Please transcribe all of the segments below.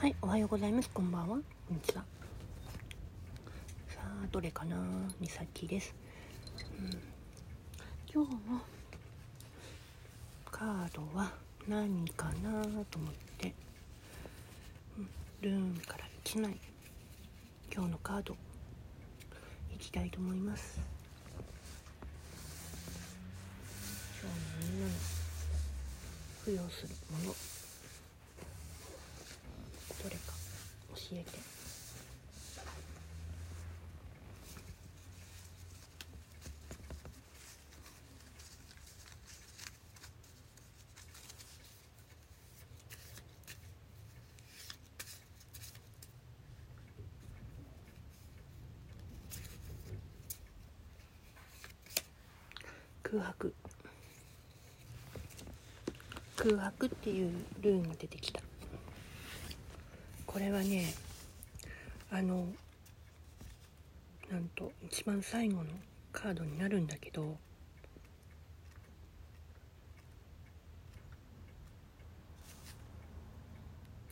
はい、おはようございます。こんばんは。こんにちは。さあ、どれかな？みさきです。うん、今日のカードは何かなと思って、うん、ルーンから1枚、今日のカード、いきたいと思います。今日のみんなの付与するもの、どれか教えて。空白。空白っていうルーンが出てきた。これはねあのなんと一番最後のカードになるんだけど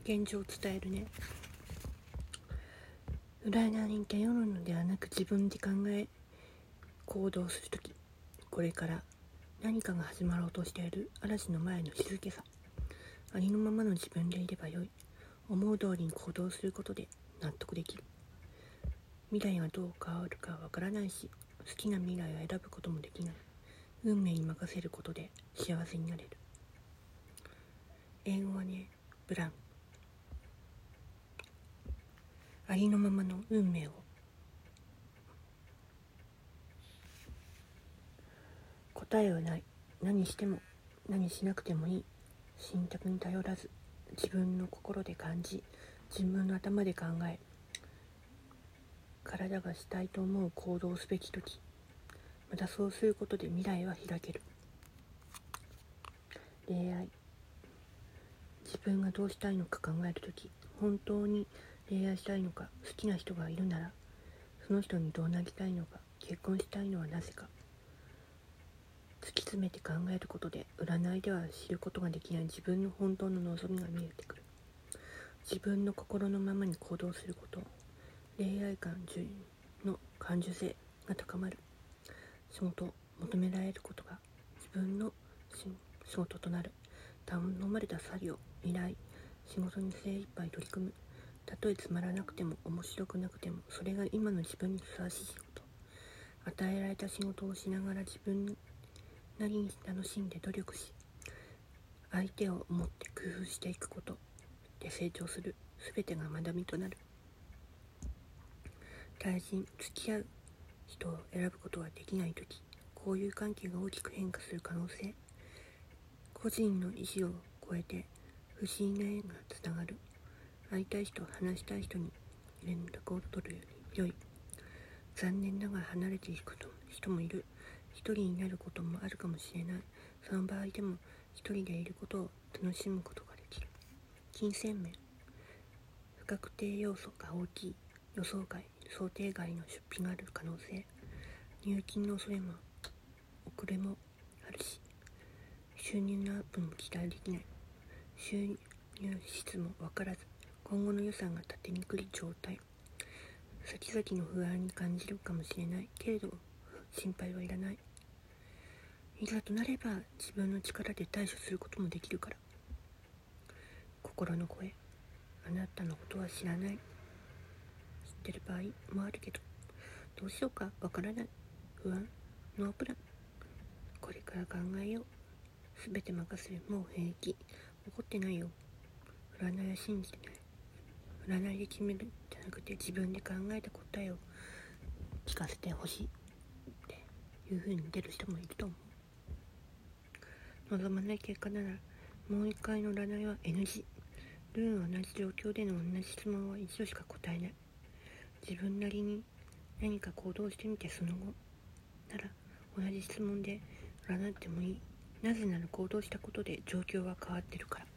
現状を伝えるね。占いに頼るのではなく自分で考え行動する時これから何かが始まろうとしている嵐の前の静けさありのままの自分でいればよい。思う通りに行動することで納得できる。未来がどう変わるかわからないし好きな未来を選ぶこともできない。運命に任せることで幸せになれる。英語はねブランありのままの運命を。答えはない。何しても何しなくてもいい。信託に頼らず。自分の心で感じ自分の頭で考え体がしたいと思う行動をすべき時またそうすることで未来は開ける。恋愛。自分がどうしたいのか考える時本当に恋愛したいのか好きな人がいるならその人にどうなりたいのか結婚したいのはなぜか。突き詰めて考えることで占いでは知ることができない自分の本当の望みが見えてくる。自分の心のままに行動すること恋愛感の感受性が高まる。仕事求められることが自分の仕事となる。頼まれた作業依頼仕事に精一杯取り組む。たとえつまらなくても面白くなくてもそれが今の自分にふさわしい仕事。与えられた仕事をしながら自分なりに楽しんで努力し相手を思って工夫していくことで成長する全てが学びとなる。対人付き合う人を選ぶことができない時交友関係が大きく変化する可能性個人の意思を超えて不思議な縁がつながる会いたい人話したい人に連絡を取るより良い。残念ながら離れていく人もいる。一人になることもあるかもしれない。その場合でも一人でいることを楽しむことができる。金銭面。不確定要素が大きい。予想外想定外の出費がある可能性。入金の恐れも遅れもあるし。収入のアップも期待できない。収入質も分からず。今後の予算が立てにくい状態。先々の不安に感じるかもしれない。けれど心配はいらない。いざとなれば自分の力で対処することもできるから。心の声あなたのことは知らない。知ってる場合もあるけどどうしようかわからない。不安ノープラン。これから考えよう。全て任せる。もう平気。怒ってないよ。占いは信じてない。占いで決める。んじゃなくて自分で考えた答えを聞かせてほしい。っていう風に出る人もいると思う。望まない結果ならもう一回の占いは NG ルーンは同じ状況での同じ質問は一度しか答えない。自分なりに何か行動してみてその後なら同じ質問で占ってもいい。なぜなら行動したことで状況は変わってるから。